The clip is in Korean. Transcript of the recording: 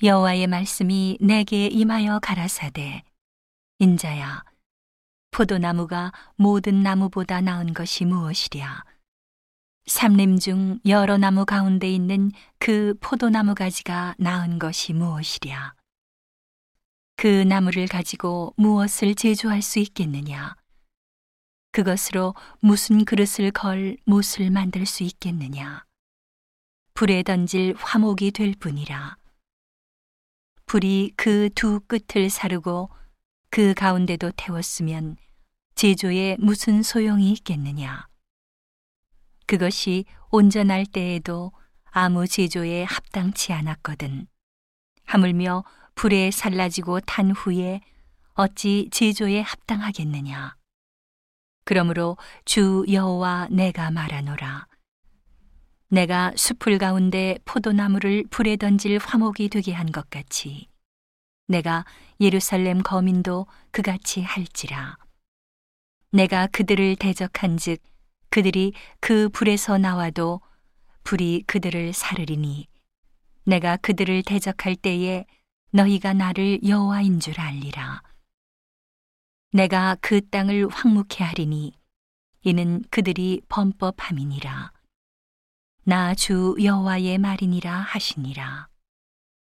여호와의 말씀이 내게 임하여 가라사대 인자야 포도나무가 모든 나무보다 나은 것이 무엇이랴? 삼림 중 여러 나무 가운데 있는 그 포도나무 가지가 나은 것이 무엇이랴? 그 나무를 가지고 무엇을 제조할 수 있겠느냐? 그것으로 무슨 그릇을 걸 못을 만들 수 있겠느냐? 불에 던질 화목이 될 뿐이라 불이 그 두 끝을 사르고 그 가운데도 태웠으면 제조에 무슨 소용이 있겠느냐. 그것이 온전할 때에도 아무 제조에 합당치 않았거든. 하물며 불에 살라지고 탄 후에 어찌 제조에 합당하겠느냐. 그러므로 주 여호와 내가 말하노라. 내가 숲을 가운데 포도나무를 불에 던질 화목이 되게 한 것 같이 내가 예루살렘 거민도 그같이 할지라. 내가 그들을 대적한즉 그들이 그 불에서 나와도 불이 그들을 사르리니. 내가 그들을 대적할 때에 너희가 나를 여호와인 줄 알리라. 내가 그 땅을 황무케 하리니 이는 그들이 범법함이니라 나 주 여호와의 말이니라 하시니라